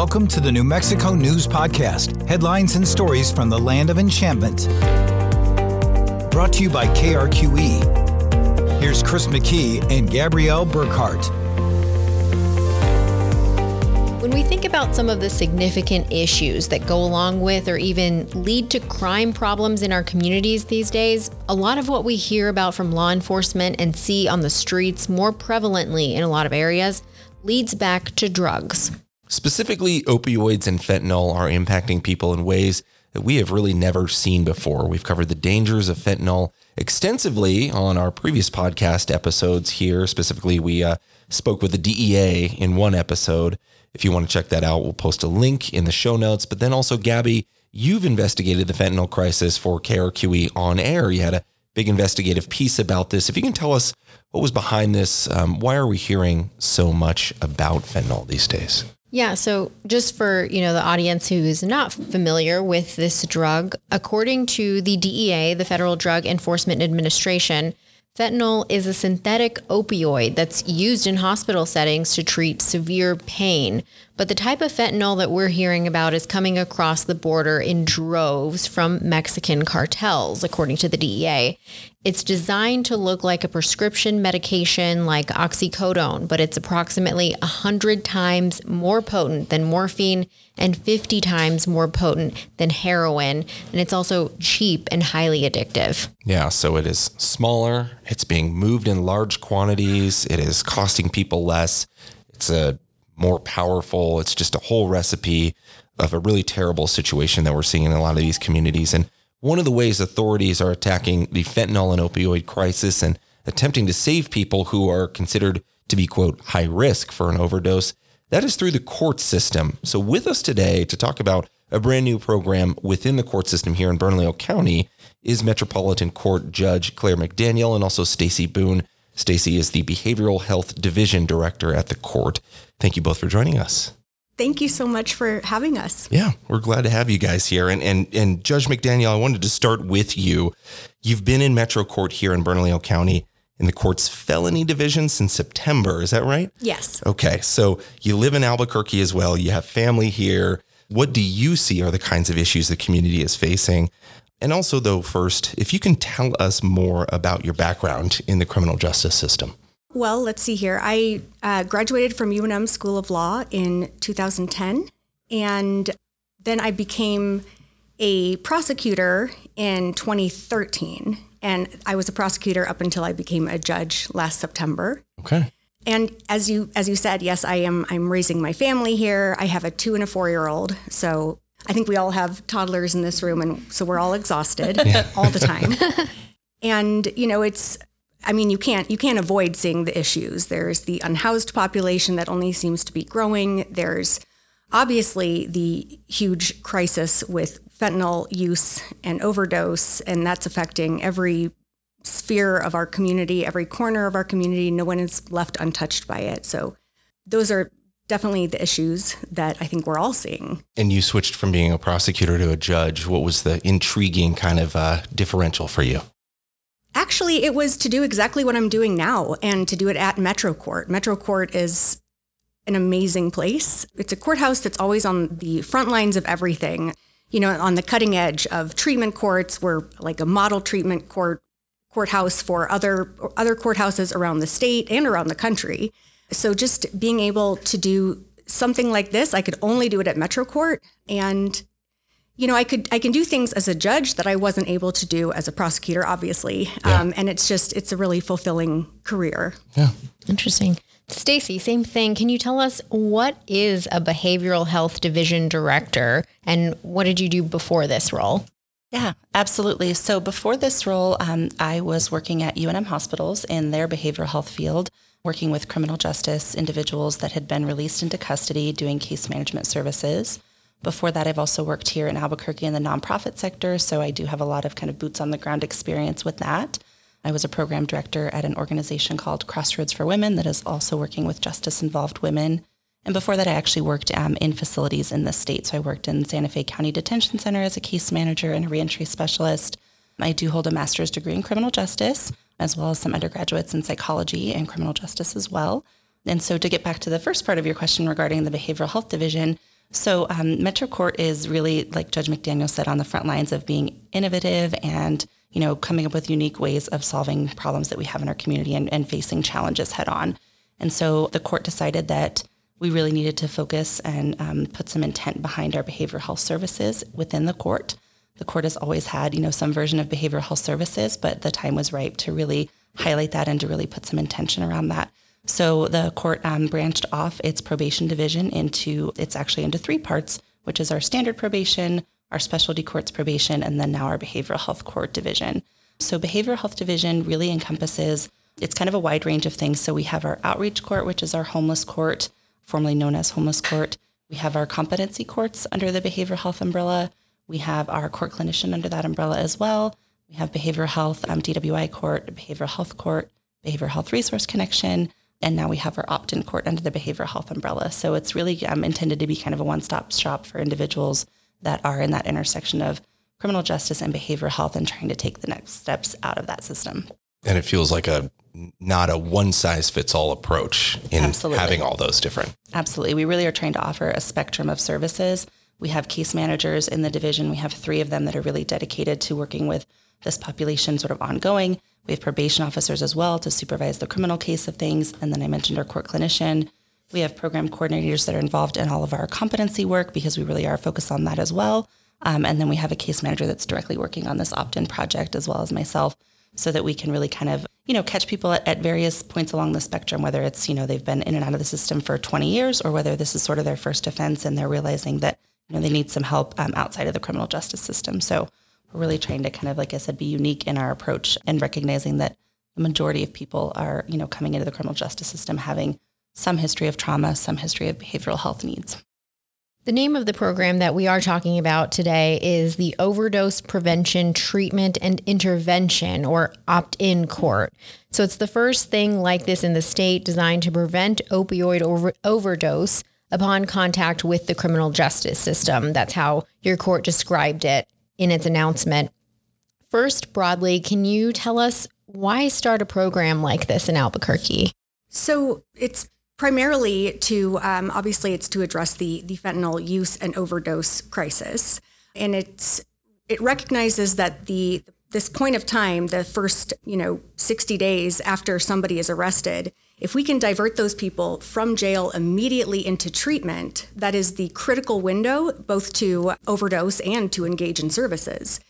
Welcome to the New Mexico News Podcast headlines and stories from the land of enchantment. Brought to you by KRQE. Here's Chris McKee and Gabrielle Burkhart. When we think about some of the significant issues that go along with or even lead to crime problems in our communities these days, a lot of what we hear about from law enforcement and see on the streets more prevalently in a lot of areas leads back to drugs. Specifically, opioids and fentanyl are impacting people in ways that we have really never seen before. We've covered the dangers of fentanyl extensively on our previous podcast episodes here. Specifically, we uh, spoke with the DEA in one episode. If you want to check that out, we'll post a link in the show notes. But then also, Gabby, you've investigated the fentanyl crisis for KRQE on air. You had a big investigative piece about this. If you can tell us what was behind this, um, why are we hearing so much about fentanyl these days? Yeah, so just for, you know, the audience who is not familiar with this drug, according to the DEA, the Federal Drug Enforcement Administration, Fentanyl is a synthetic opioid that's used in hospital settings to treat severe pain. But the type of fentanyl that we're hearing about is coming across the border in droves from Mexican cartels, according to the DEA. It's designed to look like a prescription medication like oxycodone, but it's approximately 100 times more potent than morphine and 50 times more potent than heroin. And it's also cheap and highly addictive. Yeah, so it is smaller, it's being moved in large quantities, it is costing people less, it's a more powerful, it's just a whole recipe of a really terrible situation that we're seeing in a lot of these communities. And one of the ways authorities are attacking the fentanyl and opioid crisis and attempting to save people who are considered to be, quote, high risk for an overdose, that is through the court system. So, with us today to talk about a brand new program within the court system here in Bernalillo County is Metropolitan Court Judge Claire McDaniel and also Stacey Boone. Stacey is the Behavioral Health Division Director at the court. Thank you both for joining us. Thank you so much for having us. Yeah, we're glad to have you guys here. And and and Judge McDaniel, I wanted to start with you. You've been in Metro Court here in Bernalillo County in the court's felony division since September. Is that right? Yes. Okay. So you live in Albuquerque as well. You have family here. What do you see are the kinds of issues the community is facing? And also, though, first, if you can tell us more about your background in the criminal justice system. Well, let's see here. I uh, graduated from UNM School of Law in 2010, and then I became a prosecutor in 2013. And I was a prosecutor up until I became a judge last September. Okay. And as you as you said, yes, I am I'm raising my family here. I have a 2 and a 4 year old. So I think we all have toddlers in this room and so we're all exhausted all the time. and you know, it's I mean, you can't you can't avoid seeing the issues. There's the unhoused population that only seems to be growing. There's obviously the huge crisis with fentanyl use and overdose, and that's affecting every sphere of our community, every corner of our community. No one is left untouched by it. So those are definitely the issues that I think we're all seeing. And you switched from being a prosecutor to a judge. What was the intriguing kind of uh, differential for you? Actually, it was to do exactly what I'm doing now and to do it at Metro Court. Metro Court is an amazing place. It's a courthouse that's always on the front lines of everything, you know, on the cutting edge of treatment courts. We're like a model treatment court courthouse for other other courthouses around the state and around the country. So just being able to do something like this, I could only do it at Metro Court and you know, I could I can do things as a judge that I wasn't able to do as a prosecutor, obviously. Yeah. Um, and it's just it's a really fulfilling career. Yeah, interesting. Stacey, same thing. Can you tell us what is a behavioral health division director and what did you do before this role? Yeah, absolutely. So before this role, um, I was working at UNM hospitals in their behavioral health field, working with criminal justice individuals that had been released into custody, doing case management services. Before that, I've also worked here in Albuquerque in the nonprofit sector, so I do have a lot of kind of boots on the ground experience with that. I was a program director at an organization called Crossroads for Women that is also working with justice involved women. And before that, I actually worked um, in facilities in the state. So I worked in Santa Fe County Detention Center as a case manager and a reentry specialist. I do hold a master's degree in criminal justice, as well as some undergraduates in psychology and criminal justice as well. And so, to get back to the first part of your question regarding the behavioral health division, So, um, Metro Court is really, like Judge McDaniel said, on the front lines of being innovative and you know coming up with unique ways of solving problems that we have in our community and, and facing challenges head on. And so the court decided that we really needed to focus and um, put some intent behind our behavioral health services within the court. The court has always had, you know, some version of behavioral health services, but the time was ripe to really highlight that and to really put some intention around that. So the court um, branched off its probation division into, it's actually into three parts, which is our standard probation, our specialty courts probation, and then now our behavioral health court division. So behavioral health division really encompasses, it's kind of a wide range of things. So we have our outreach court, which is our homeless court, formerly known as homeless court. We have our competency courts under the behavioral health umbrella. We have our court clinician under that umbrella as well. We have behavioral health, um, DWI court, behavioral health court, behavioral health resource connection, and now we have our opt-in court under the behavioral health umbrella. So it's really um, intended to be kind of a one-stop shop for individuals that are in that intersection of criminal justice and behavioral health and trying to take the next steps out of that system. And it feels like a not a one size fits all approach in Absolutely. having all those different. Absolutely. We really are trying to offer a spectrum of services. We have case managers in the division. We have three of them that are really dedicated to working with this population sort of ongoing. We have probation officers as well to supervise the criminal case of things. And then I mentioned our court clinician. We have program coordinators that are involved in all of our competency work because we really are focused on that as well. Um, and then we have a case manager that's directly working on this opt in project as well as myself so that we can really kind of you know catch people at, at, various points along the spectrum whether it's you know they've been in and out of the system for 20 years or whether this is sort of their first offense and they're realizing that you know they need some help um, outside of the criminal justice system so we're really trying to kind of, like I said, be unique in our approach and recognizing that the majority of people are, you know, coming into the criminal justice system having some history of trauma, some history of behavioral health needs. The name of the program that we are talking about today is the Overdose Prevention Treatment and Intervention, or opt in court. So it's the first thing like this in the state designed to prevent opioid over- overdose upon contact with the criminal justice system. That's how your court described it in its announcement. First, broadly, can you tell us why start a program like this in Albuquerque? So it's primarily to um, obviously it's to address the the fentanyl use and overdose crisis, and it's it recognizes that the this point of time, the first you know 60 days after somebody is arrested, if we can divert those people from jail immediately into treatment, that is the critical window both to overdose and to engage in services.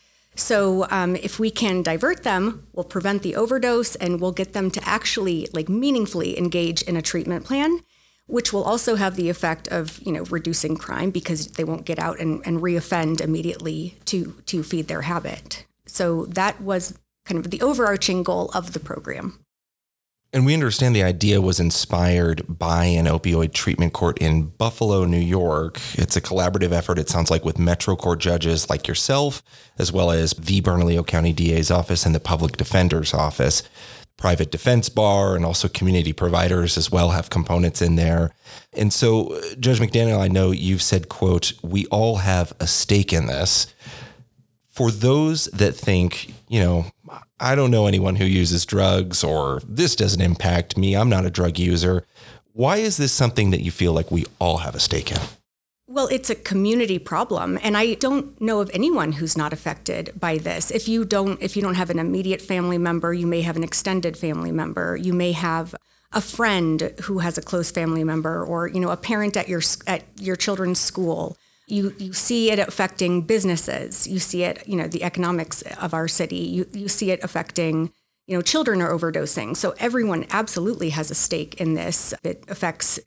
So um, if we can divert them, we'll prevent the overdose and we'll get them to actually like meaningfully engage in a treatment plan, which will also have the effect of you know reducing crime because they won't get out and, and reoffend immediately to to feed their habit. So that was kind of the overarching goal of the program. And we understand the idea was inspired by an opioid treatment court in Buffalo, New York. It's a collaborative effort, it sounds like, with Metro Court judges like yourself, as well as the Bernalillo County DA's office and the Public Defender's office. Private defense bar and also community providers as well have components in there. And so, Judge McDaniel, I know you've said, quote, we all have a stake in this. For those that think, you know, I don't know anyone who uses drugs or this doesn't impact me. I'm not a drug user. Why is this something that you feel like we all have a stake in? Well, it's a community problem and I don't know of anyone who's not affected by this. If you don't if you don't have an immediate family member, you may have an extended family member. You may have a friend who has a close family member or, you know, a parent at your at your children's school you you see it affecting businesses. You see it, you know, the economics of our city. You you see it affecting, you know, children are overdosing. So everyone absolutely has a stake in this. It affects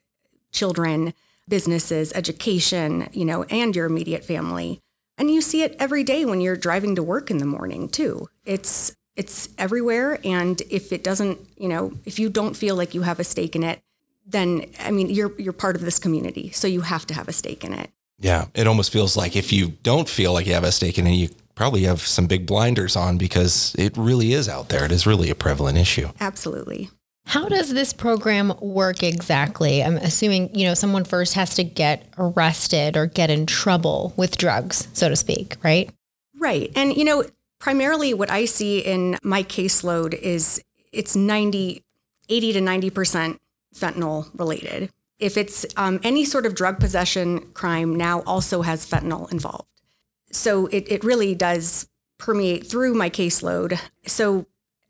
children, businesses, education, you know, and your immediate family. And you see it every day when you're driving to work in the morning too. It's it's everywhere and if it doesn't, you know, if you don't feel like you have a stake in it, then I mean, you're you're part of this community, so you have to have a stake in it. Yeah, it almost feels like if you don't feel like you have a stake in it, you probably have some big blinders on because it really is out there. It is really a prevalent issue. Absolutely. How does this program work exactly? I'm assuming, you know, someone first has to get arrested or get in trouble with drugs, so to speak, right? Right. And, you know, primarily what I see in my caseload is it's 90, 80 to 90% fentanyl related. If it's um, any sort of drug possession crime, now also has fentanyl involved. So it, it really does permeate through my caseload. So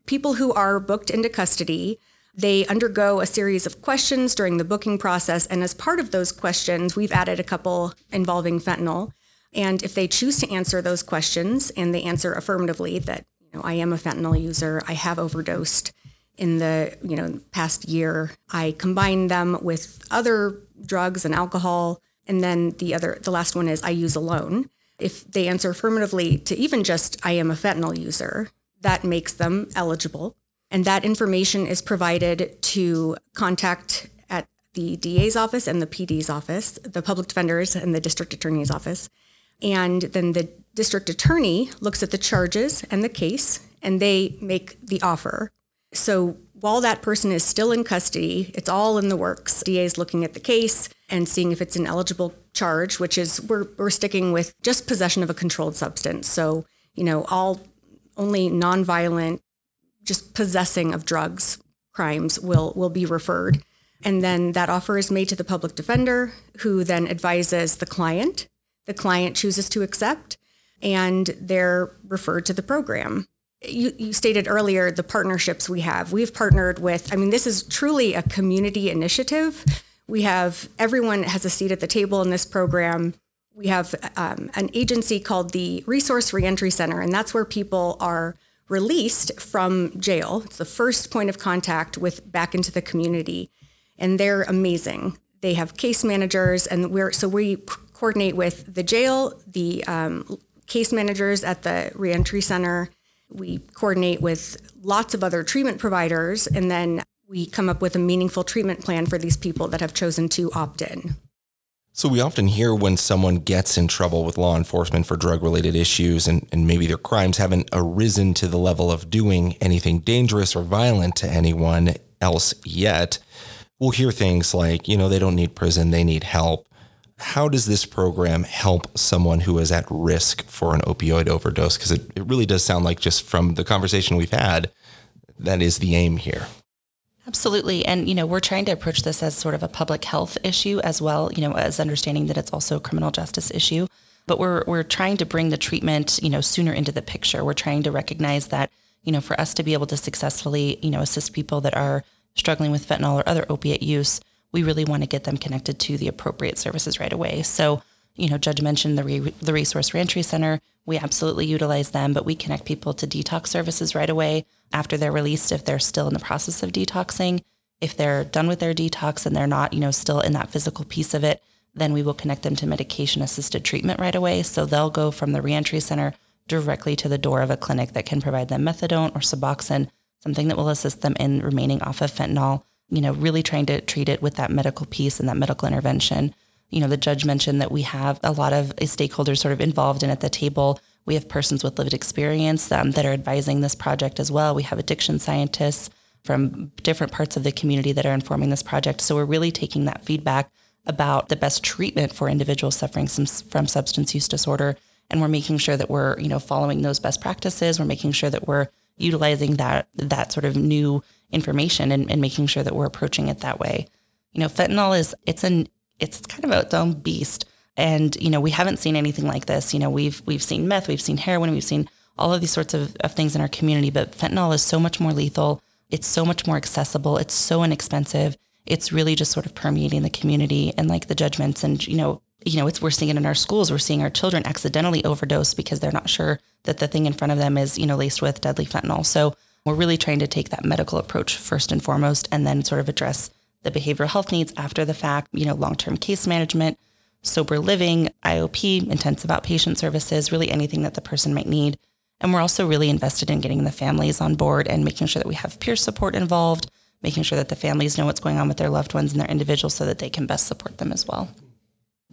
people who are booked into custody, they undergo a series of questions during the booking process. And as part of those questions, we've added a couple involving fentanyl. And if they choose to answer those questions and they answer affirmatively that, you know, I am a fentanyl user, I have overdosed in the, you know, past year, I combine them with other drugs and alcohol. And then the other, the last one is I use alone. If they answer affirmatively to even just I am a fentanyl user, that makes them eligible. And that information is provided to contact at the DA's office and the PD's office, the public defenders and the district attorney's office. And then the district attorney looks at the charges and the case and they make the offer. So while that person is still in custody, it's all in the works. DA is looking at the case and seeing if it's an eligible charge, which is we're, we're sticking with just possession of a controlled substance. So, you know, all only nonviolent, just possessing of drugs crimes will will be referred. And then that offer is made to the public defender, who then advises the client. The client chooses to accept, and they're referred to the program you, you, stated earlier the partnerships we have. We've partnered with, I mean, this is truly a community initiative. We have everyone has a seat at the table in this program. We have um, an agency called the Resource Reentry Center, and that's where people are released from jail. It's the first point of contact with back into the community, and they're amazing. They have case managers, and we're so we coordinate with the jail, the um, case managers at the reentry center, we coordinate with lots of other treatment providers, and then we come up with a meaningful treatment plan for these people that have chosen to opt in. So, we often hear when someone gets in trouble with law enforcement for drug related issues and, and maybe their crimes haven't arisen to the level of doing anything dangerous or violent to anyone else yet. We'll hear things like, you know, they don't need prison, they need help how does this program help someone who is at risk for an opioid overdose? Because it, it really does sound like just from the conversation we've had, that is the aim here. Absolutely. And, you know, we're trying to approach this as sort of a public health issue as well, you know, as understanding that it's also a criminal justice issue. But we're, we're trying to bring the treatment, you know, sooner into the picture. We're trying to recognize that, you know, for us to be able to successfully, you know, assist people that are struggling with fentanyl or other opiate use, we really want to get them connected to the appropriate services right away. So, you know, Judge mentioned the re- the Resource Reentry Center. We absolutely utilize them, but we connect people to detox services right away after they're released if they're still in the process of detoxing. If they're done with their detox and they're not, you know, still in that physical piece of it, then we will connect them to medication assisted treatment right away. So they'll go from the reentry center directly to the door of a clinic that can provide them methadone or Suboxone, something that will assist them in remaining off of fentanyl you know, really trying to treat it with that medical piece and that medical intervention. You know, the judge mentioned that we have a lot of stakeholders sort of involved in at the table. We have persons with lived experience um, that are advising this project as well. We have addiction scientists from different parts of the community that are informing this project. So we're really taking that feedback about the best treatment for individuals suffering some, from substance use disorder and we're making sure that we're you know following those best practices we're making sure that we're utilizing that that sort of new information and, and making sure that we're approaching it that way. You know, fentanyl is it's an it's kind of its own beast. And, you know, we haven't seen anything like this. You know, we've we've seen meth, we've seen heroin, we've seen all of these sorts of, of things in our community, but fentanyl is so much more lethal. It's so much more accessible. It's so inexpensive. It's really just sort of permeating the community. And like the judgments and, you know, you know, it's we're seeing it in our schools. We're seeing our children accidentally overdose because they're not sure that the thing in front of them is, you know, laced with deadly fentanyl. So we're really trying to take that medical approach first and foremost, and then sort of address the behavioral health needs after the fact, you know, long-term case management, sober living, IOP, intensive outpatient services, really anything that the person might need. And we're also really invested in getting the families on board and making sure that we have peer support involved, making sure that the families know what's going on with their loved ones and their individuals so that they can best support them as well.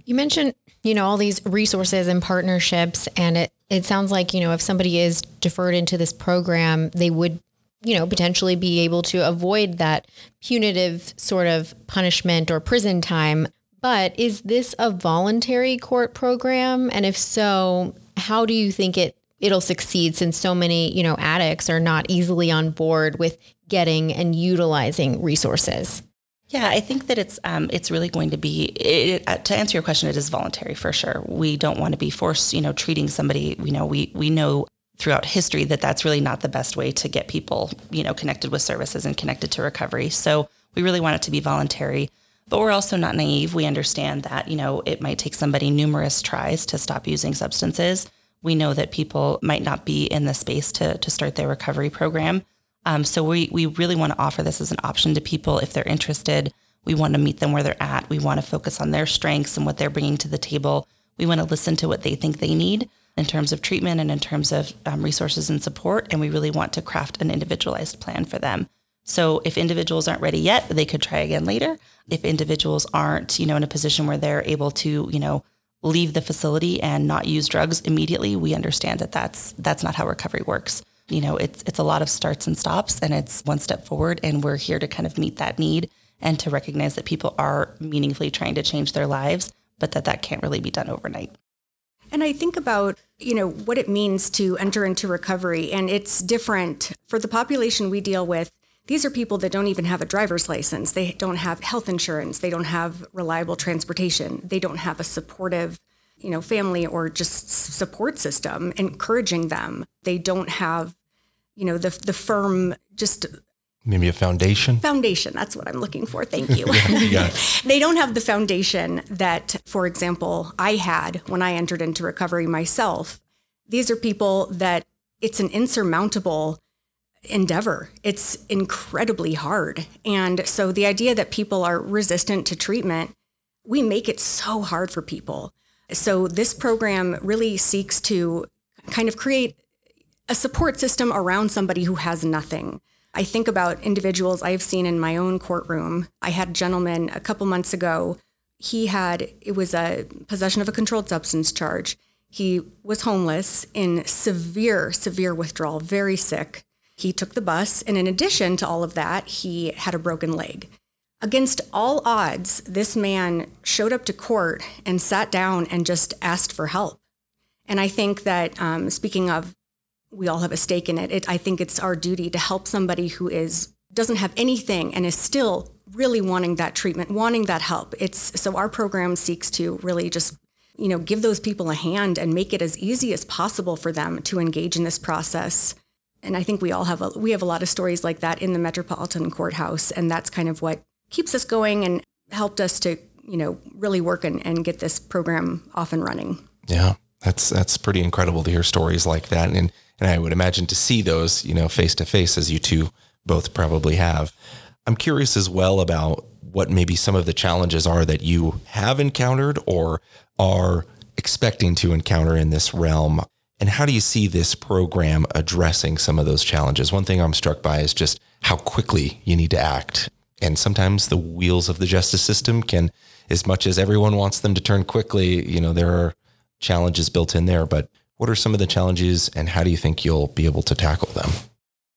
You mentioned, you know, all these resources and partnerships, and it it sounds like, you know, if somebody is deferred into this program, they would, you know, potentially be able to avoid that punitive sort of punishment or prison time. But is this a voluntary court program? And if so, how do you think it it'll succeed since so many, you know, addicts are not easily on board with getting and utilizing resources? Yeah, I think that it's um, it's really going to be it, uh, to answer your question. It is voluntary for sure. We don't want to be forced, you know, treating somebody. You know, we we know throughout history that that's really not the best way to get people, you know, connected with services and connected to recovery. So we really want it to be voluntary. But we're also not naive. We understand that, you know, it might take somebody numerous tries to stop using substances. We know that people might not be in the space to, to start their recovery program. Um, so we, we really want to offer this as an option to people if they're interested. We want to meet them where they're at. We want to focus on their strengths and what they're bringing to the table. We want to listen to what they think they need in terms of treatment and in terms of um, resources and support. And we really want to craft an individualized plan for them. So if individuals aren't ready yet, they could try again later. If individuals aren't, you know, in a position where they're able to, you know, leave the facility and not use drugs immediately, we understand that that's that's not how recovery works you know, it's it's a lot of starts and stops and it's one step forward and we're here to kind of meet that need and to recognize that people are meaningfully trying to change their lives, but that that can't really be done overnight. And I think about, you know, what it means to enter into recovery and it's different for the population we deal with. These are people that don't even have a driver's license. They don't have health insurance. They don't have reliable transportation. They don't have a supportive you know, family or just support system encouraging them. They don't have you know the the firm just maybe a foundation? Foundation that's what i'm looking for thank you. Yeah. they don't have the foundation that for example i had when i entered into recovery myself. These are people that it's an insurmountable endeavor. It's incredibly hard. And so the idea that people are resistant to treatment we make it so hard for people. So this program really seeks to kind of create a support system around somebody who has nothing. I think about individuals I've seen in my own courtroom. I had a gentleman a couple months ago. He had, it was a possession of a controlled substance charge. He was homeless in severe, severe withdrawal, very sick. He took the bus. And in addition to all of that, he had a broken leg. Against all odds, this man showed up to court and sat down and just asked for help. And I think that, um, speaking of we all have a stake in it. it. I think it's our duty to help somebody who is doesn't have anything and is still really wanting that treatment, wanting that help. It's so our program seeks to really just you know give those people a hand and make it as easy as possible for them to engage in this process. And I think we all have a we have a lot of stories like that in the Metropolitan Courthouse, and that's kind of what keeps us going and helped us to you know really work and, and get this program off and running. Yeah, that's that's pretty incredible to hear stories like that, and and I would imagine to see those, you know, face to face as you two both probably have. I'm curious as well about what maybe some of the challenges are that you have encountered or are expecting to encounter in this realm. And how do you see this program addressing some of those challenges? One thing I'm struck by is just how quickly you need to act. And sometimes the wheels of the justice system can, as much as everyone wants them to turn quickly, you know, there are challenges built in there. But what are some of the challenges and how do you think you'll be able to tackle them?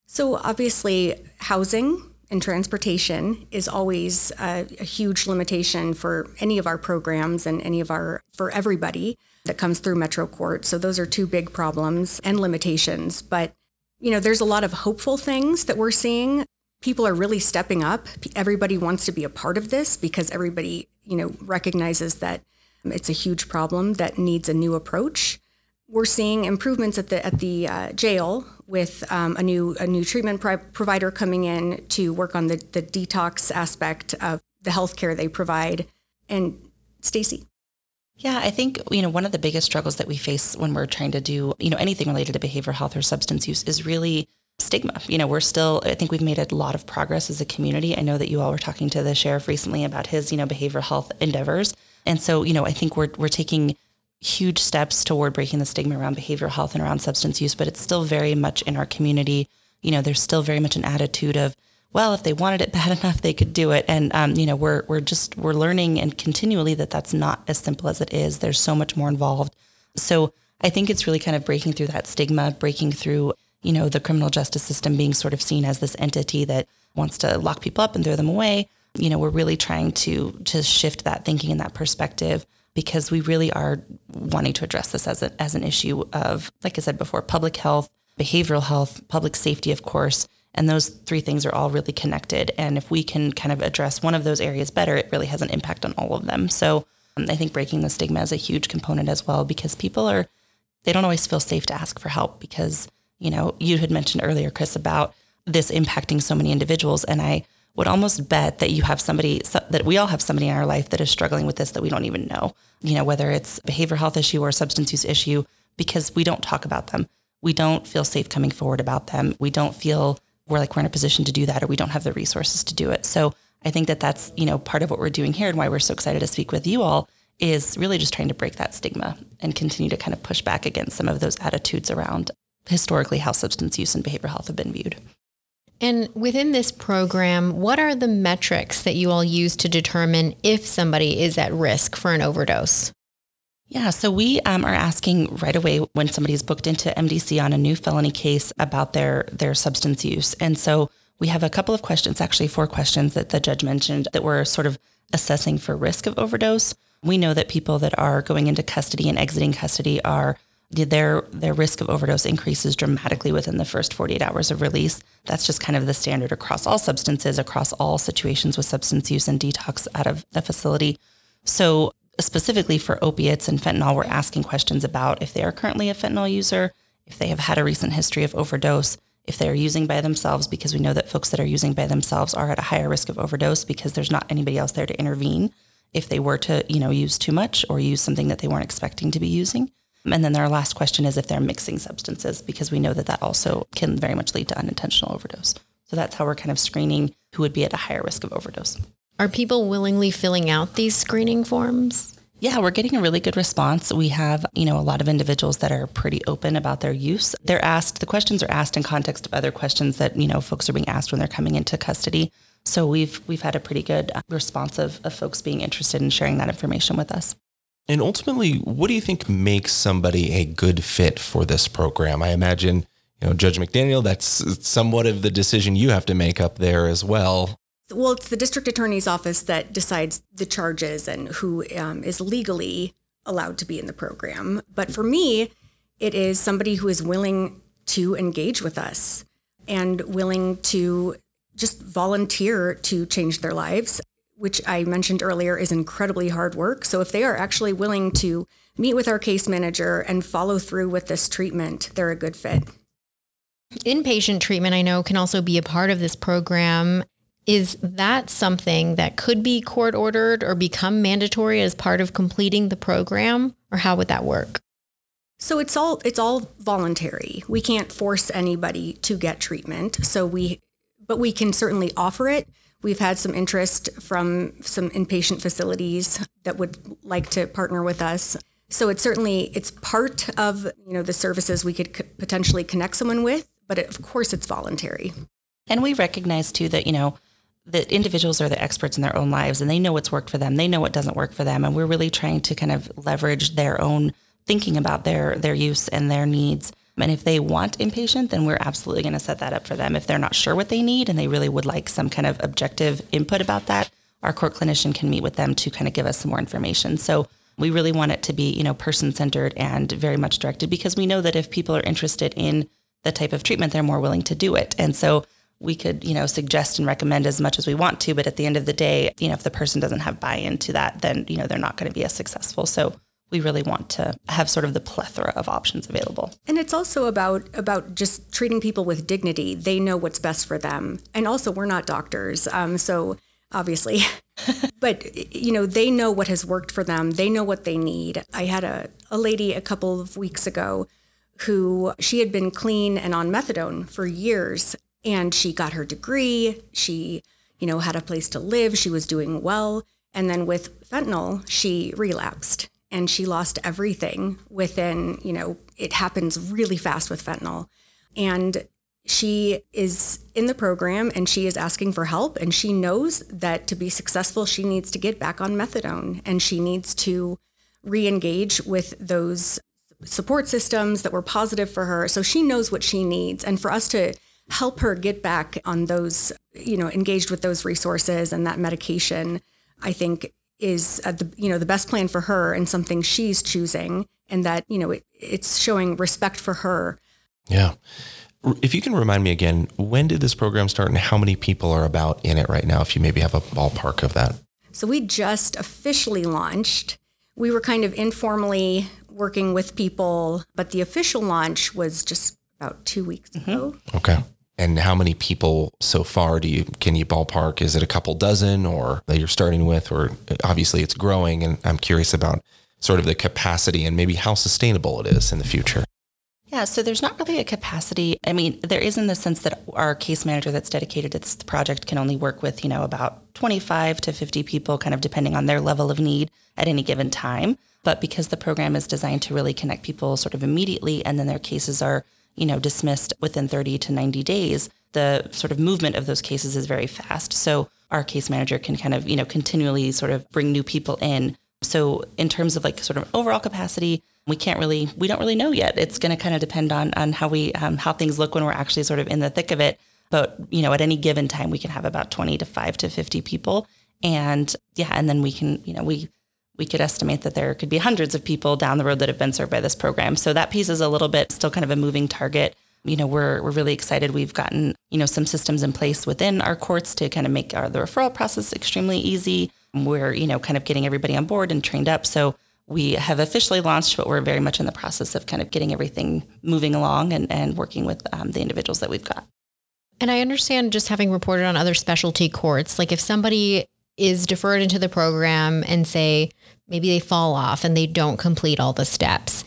So, obviously, housing and transportation is always a, a, huge limitation for any of our programs and any of our, for everybody that comes through Metro Court. So, those are two big problems and limitations. But, you know, there's a lot of hopeful things that we're seeing. People are really stepping up. Everybody wants to be a part of this because everybody, you know, recognizes that it's a huge problem that needs a new approach we're seeing improvements at the at the uh, jail with um, a new a new treatment pro- provider coming in to work on the the detox aspect of the healthcare they provide. And Stacey. Yeah, I think you know one of the biggest struggles that we face when we're trying to do you know anything related to behavioral health or substance use is really stigma. You know, we're still I think we've made a lot of progress as a community. I know that you all were talking to the sheriff recently about his you know behavioral health endeavors, and so you know I think we're we're taking huge steps toward breaking the stigma around behavioral health and around substance use, but it's still very much in our community. You know, there's still very much an attitude of, well, if they wanted it bad enough, they could do it. And um, you know, we're we're just we're learning and continually that that's not as simple as it is. There's so much more involved. So I think it's really kind of breaking through that stigma, breaking through you know the criminal justice system being sort of seen as this entity that wants to lock people up and throw them away. You know, we're really trying to to shift that thinking and that perspective because we really are wanting to address this as, a, as an issue of, like I said before, public health, behavioral health, public safety, of course, And those three things are all really connected. And if we can kind of address one of those areas better, it really has an impact on all of them. So um, I think breaking the stigma is a huge component as well because people are, they don't always feel safe to ask for help because, you know, you had mentioned earlier, Chris, about this impacting so many individuals. And I would almost bet that you have somebody, that we all have somebody in our life that is struggling with this that we don't even know, you know, whether it's behavioral health issue or substance use issue, because we don't talk about them. We don't feel safe coming forward about them. We don't feel we're like we're in a position to do that or we don't have the resources to do it. So I think that that's, you know, part of what we're doing here and why we're so excited to speak with you all is really just trying to break that stigma and continue to kind of push back against some of those attitudes around historically how substance use and behavioral health have been viewed. And within this program, what are the metrics that you all use to determine if somebody is at risk for an overdose? Yeah, so we um, are asking right away when somebody's booked into MDC on a new felony case about their their substance use, and so we have a couple of questions, actually four questions that the judge mentioned that we're sort of assessing for risk of overdose. We know that people that are going into custody and exiting custody are their their risk of overdose increases dramatically within the first 48 hours of release. That's just kind of the standard across all substances, across all situations with substance use and detox out of the facility. So specifically for opiates and fentanyl, we're asking questions about if they are currently a fentanyl user, if they have had a recent history of overdose, if they are using by themselves, because we know that folks that are using by themselves are at a higher risk of overdose because there's not anybody else there to intervene if they were to, you know, use too much or use something that they weren't expecting to be using. And then our last question is if they're mixing substances, because we know that that also can very much lead to unintentional overdose. So that's how we're kind of screening who would be at a higher risk of overdose. Are people willingly filling out these screening forms? Yeah, we're getting a really good response. We have, you know, a lot of individuals that are pretty open about their use. They're asked, the questions are asked in context of other questions that, you know, folks are being asked when they're coming into custody. So we've we've had a pretty good response of, of folks being interested in sharing that information with us. And ultimately, what do you think makes somebody a good fit for this program? I imagine, you know, Judge McDaniel, that's somewhat of the decision you have to make up there as well. Well, it's the district attorney's office that decides the charges and who um, is legally allowed to be in the program. But for me, it is somebody who is willing to engage with us and willing to just volunteer to change their lives which I mentioned earlier is incredibly hard work. So if they are actually willing to meet with our case manager and follow through with this treatment, they're a good fit. Inpatient treatment, I know, can also be a part of this program. Is that something that could be court ordered or become mandatory as part of completing the program? Or how would that work? So it's all it's all voluntary. We can't force anybody to get treatment. So we but we can certainly offer it. We've had some interest from some inpatient facilities that would like to partner with us. So it's certainly it's part of you know the services we could potentially connect someone with, but it, of course it's voluntary. And we recognize too that you know that individuals are the experts in their own lives and they know what's worked for them. They know what doesn't work for them, and we're really trying to kind of leverage their own thinking about their their use and their needs and if they want inpatient, then we're absolutely going to set that up for them. If they're not sure what they need and they really would like some kind of objective input about that, our court clinician can meet with them to kind of give us some more information. So we really want it to be, you know, person centered and very much directed because we know that if people are interested in the type of treatment, they're more willing to do it. And so we could, you know, suggest and recommend as much as we want to, but at the end of the day, you know, if the person doesn't have buy-in to that, then, you know, they're not going to be as successful. So we really want to have sort of the plethora of options available. And it's also about about just treating people with dignity. They know what's best for them, and also we're not doctors, um, so obviously, but you know they know what has worked for them. They know what they need. I had a a lady a couple of weeks ago who she had been clean and on methadone for years, and she got her degree. She you know had a place to live. She was doing well. And then with fentanyl, she relapsed and she lost everything within, you know, it happens really fast with fentanyl. And she is in the program and she is asking for help and she knows that to be successful she needs to get back on methadone and she needs to re-engage with those support systems that were positive for her so she knows what she needs and for us to help her get back on those you know engaged with those resources and that medication i think is uh, the you know the best plan for her and something she's choosing and that you know it, it's showing respect for her yeah If you can remind me again, when did this program start and how many people are about in it right now, if you maybe have a ballpark of that? So we just officially launched. We were kind of informally working with people, but the official launch was just about two weeks Mm-hmm. ago. Okay. And how many people so far do you can you ballpark? Is it a couple dozen or that you're starting with or uh, obviously it's growing and I'm curious about sort of the capacity and maybe how sustainable it is in the future. Yeah, so there's not really a capacity. I mean, there is in the sense that our case manager that's dedicated to this project can only work with, you know, about 25 to 50 people, kind of depending on their level of need at any given time. But because the program is designed to really connect people sort of immediately and then their cases are, you know, dismissed within 30 to 90 days, the sort of movement of those cases is very fast. So our case manager can kind of, you know, continually sort of bring new people in. So in terms of like sort of overall capacity, we can't really we don't really know yet. It's going to kind of depend on on how we um, how things look when we're actually sort of in the thick of it. But you know, at any given time, we can have about twenty to five to fifty people, and yeah, and then we can you know we we could estimate that there could be hundreds of people down the road that have been served by this program. So that piece is a little bit still kind of a moving target. You know, we're we're really excited. We've gotten you know some systems in place within our courts to kind of make our the referral process extremely easy. We're you know kind of getting everybody on board and trained up. So we have officially launched, but we're very much in the process of kind of getting everything moving along and, and working with um, the individuals that we've got. And I understand just having reported on other specialty courts, like if somebody is deferred into the program and say maybe they fall off and they don't complete all the steps,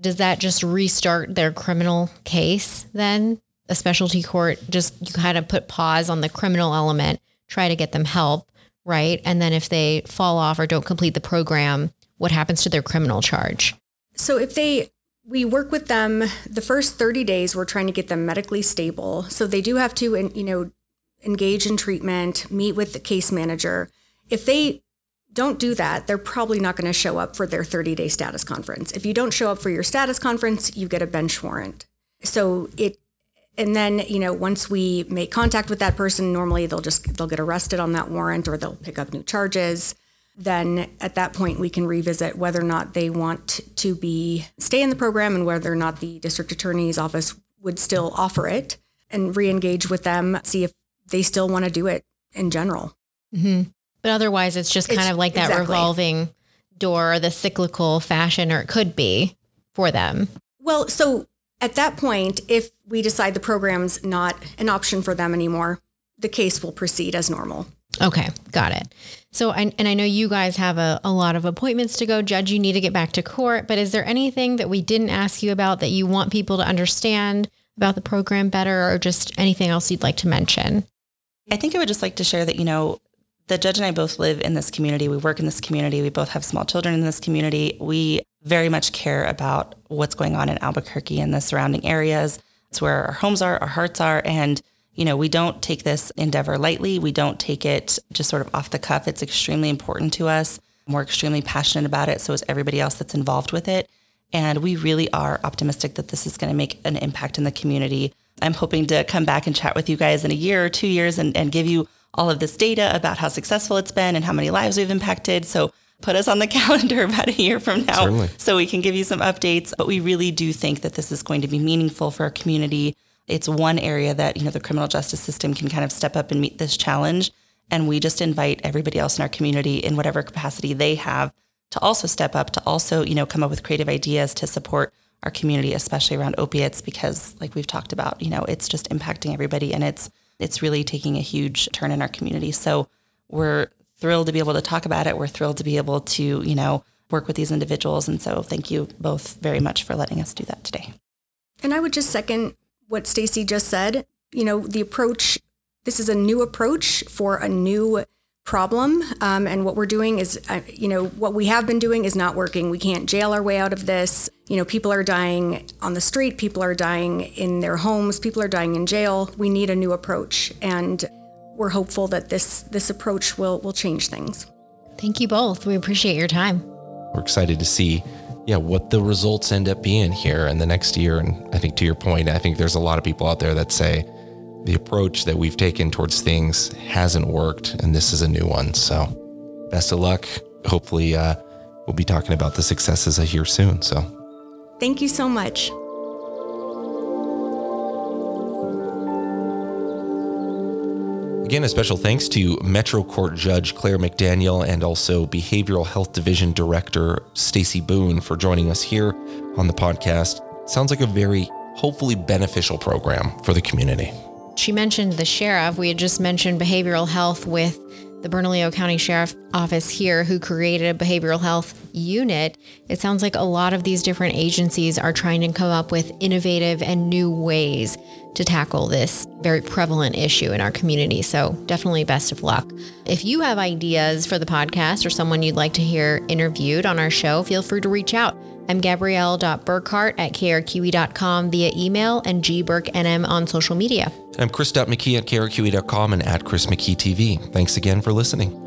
does that just restart their criminal case then? A specialty court just you kind of put pause on the criminal element, try to get them help, right? And then if they fall off or don't complete the program, what happens to their criminal charge? So if they we work with them the first 30 days we're trying to get them medically stable. So they do have to you know engage in treatment, meet with the case manager. If they don't do that, they're probably not going to show up for their 30 day status conference. If you don't show up for your status conference, you get a bench warrant. So it, and then, you know, once we make contact with that person, normally they'll just, they'll get arrested on that warrant or they'll pick up new charges. Then at that point, we can revisit whether or not they want to be, stay in the program and whether or not the district attorney's office would still offer it and re-engage with them, see if they still want to do it in general. Mm-hmm. But otherwise, it's just kind It's- of like that exactly. revolving door, the cyclical fashion, or it could be for them. Well, so at that point, if we decide the program's not an option for them anymore, the case will proceed as normal. Okay, got it. So, I, and I know you guys have a, a lot of appointments to go. Judge, you need to get back to court. But is there anything that we didn't ask you about that you want people to understand about the program better, or just anything else you'd like to mention? I think I would just like to share that, you know, the judge and I both live in this community. We work in this community. We both have small children in this community. We very much care about what's going on in Albuquerque and the surrounding areas. It's where our homes are, our hearts are. And, you know, we don't take this endeavor lightly. We don't take it just sort of off the cuff. It's extremely important to us. We're extremely passionate about it. So is everybody else that's involved with it. And we really are optimistic that this is going to make an impact in the community. I'm hoping to come back and chat with you guys in a year or two years and, and give you all of this data about how successful it's been and how many lives we've impacted. So put us on the calendar about a year from now Certainly. so we can give you some updates. But we really do think that this is going to be meaningful for our community. It's one area that, you know, the criminal justice system can kind of step up and meet this challenge. And we just invite everybody else in our community in whatever capacity they have to also step up, to also, you know, come up with creative ideas to support our community, especially around opiates, because like we've talked about, you know, it's just impacting everybody and it's it's really taking a huge turn in our community. So we're thrilled to be able to talk about it. We're thrilled to be able to, you know, work with these individuals. And so thank you both very much for letting us do that today. And I would just second what Stacey just said. You know, the approach, this is a new approach for a new problem. Um, and what we're doing is, uh, you know, what we have been doing is not working. We can't jail our way out of this. You know, people are dying on the street, people are dying in their homes, people are dying in jail. We need a new approach. And we're hopeful that this this approach will will change things. Thank you both. We appreciate your time. We're excited to see, yeah, what the results end up being here in the next year. And I think to your point, I think there's a lot of people out there that say the approach that we've taken towards things hasn't worked, and this is a new one. So, best of luck. Hopefully, uh, we'll be talking about the successes I hear soon. So, thank you so much. Again, a special thanks to Metro Court Judge Claire McDaniel and also Behavioral Health Division Director Stacey Boone for joining us here on the podcast. Sounds like a very hopefully beneficial program for the community. She mentioned the sheriff. We had just mentioned behavioral health with the Bernalillo County Sheriff Office here, who created a behavioral health unit. It sounds like a lot of these different agencies are trying to come up with innovative and new ways to tackle this very prevalent issue in our community. So, definitely best of luck. If you have ideas for the podcast or someone you'd like to hear interviewed on our show, feel free to reach out. I'm Gabrielle.Burkhart at krqe.com via email and gburknm on social media. I'm Chris.McKee at krqe.com and at Chris McKee TV. Thanks again for listening.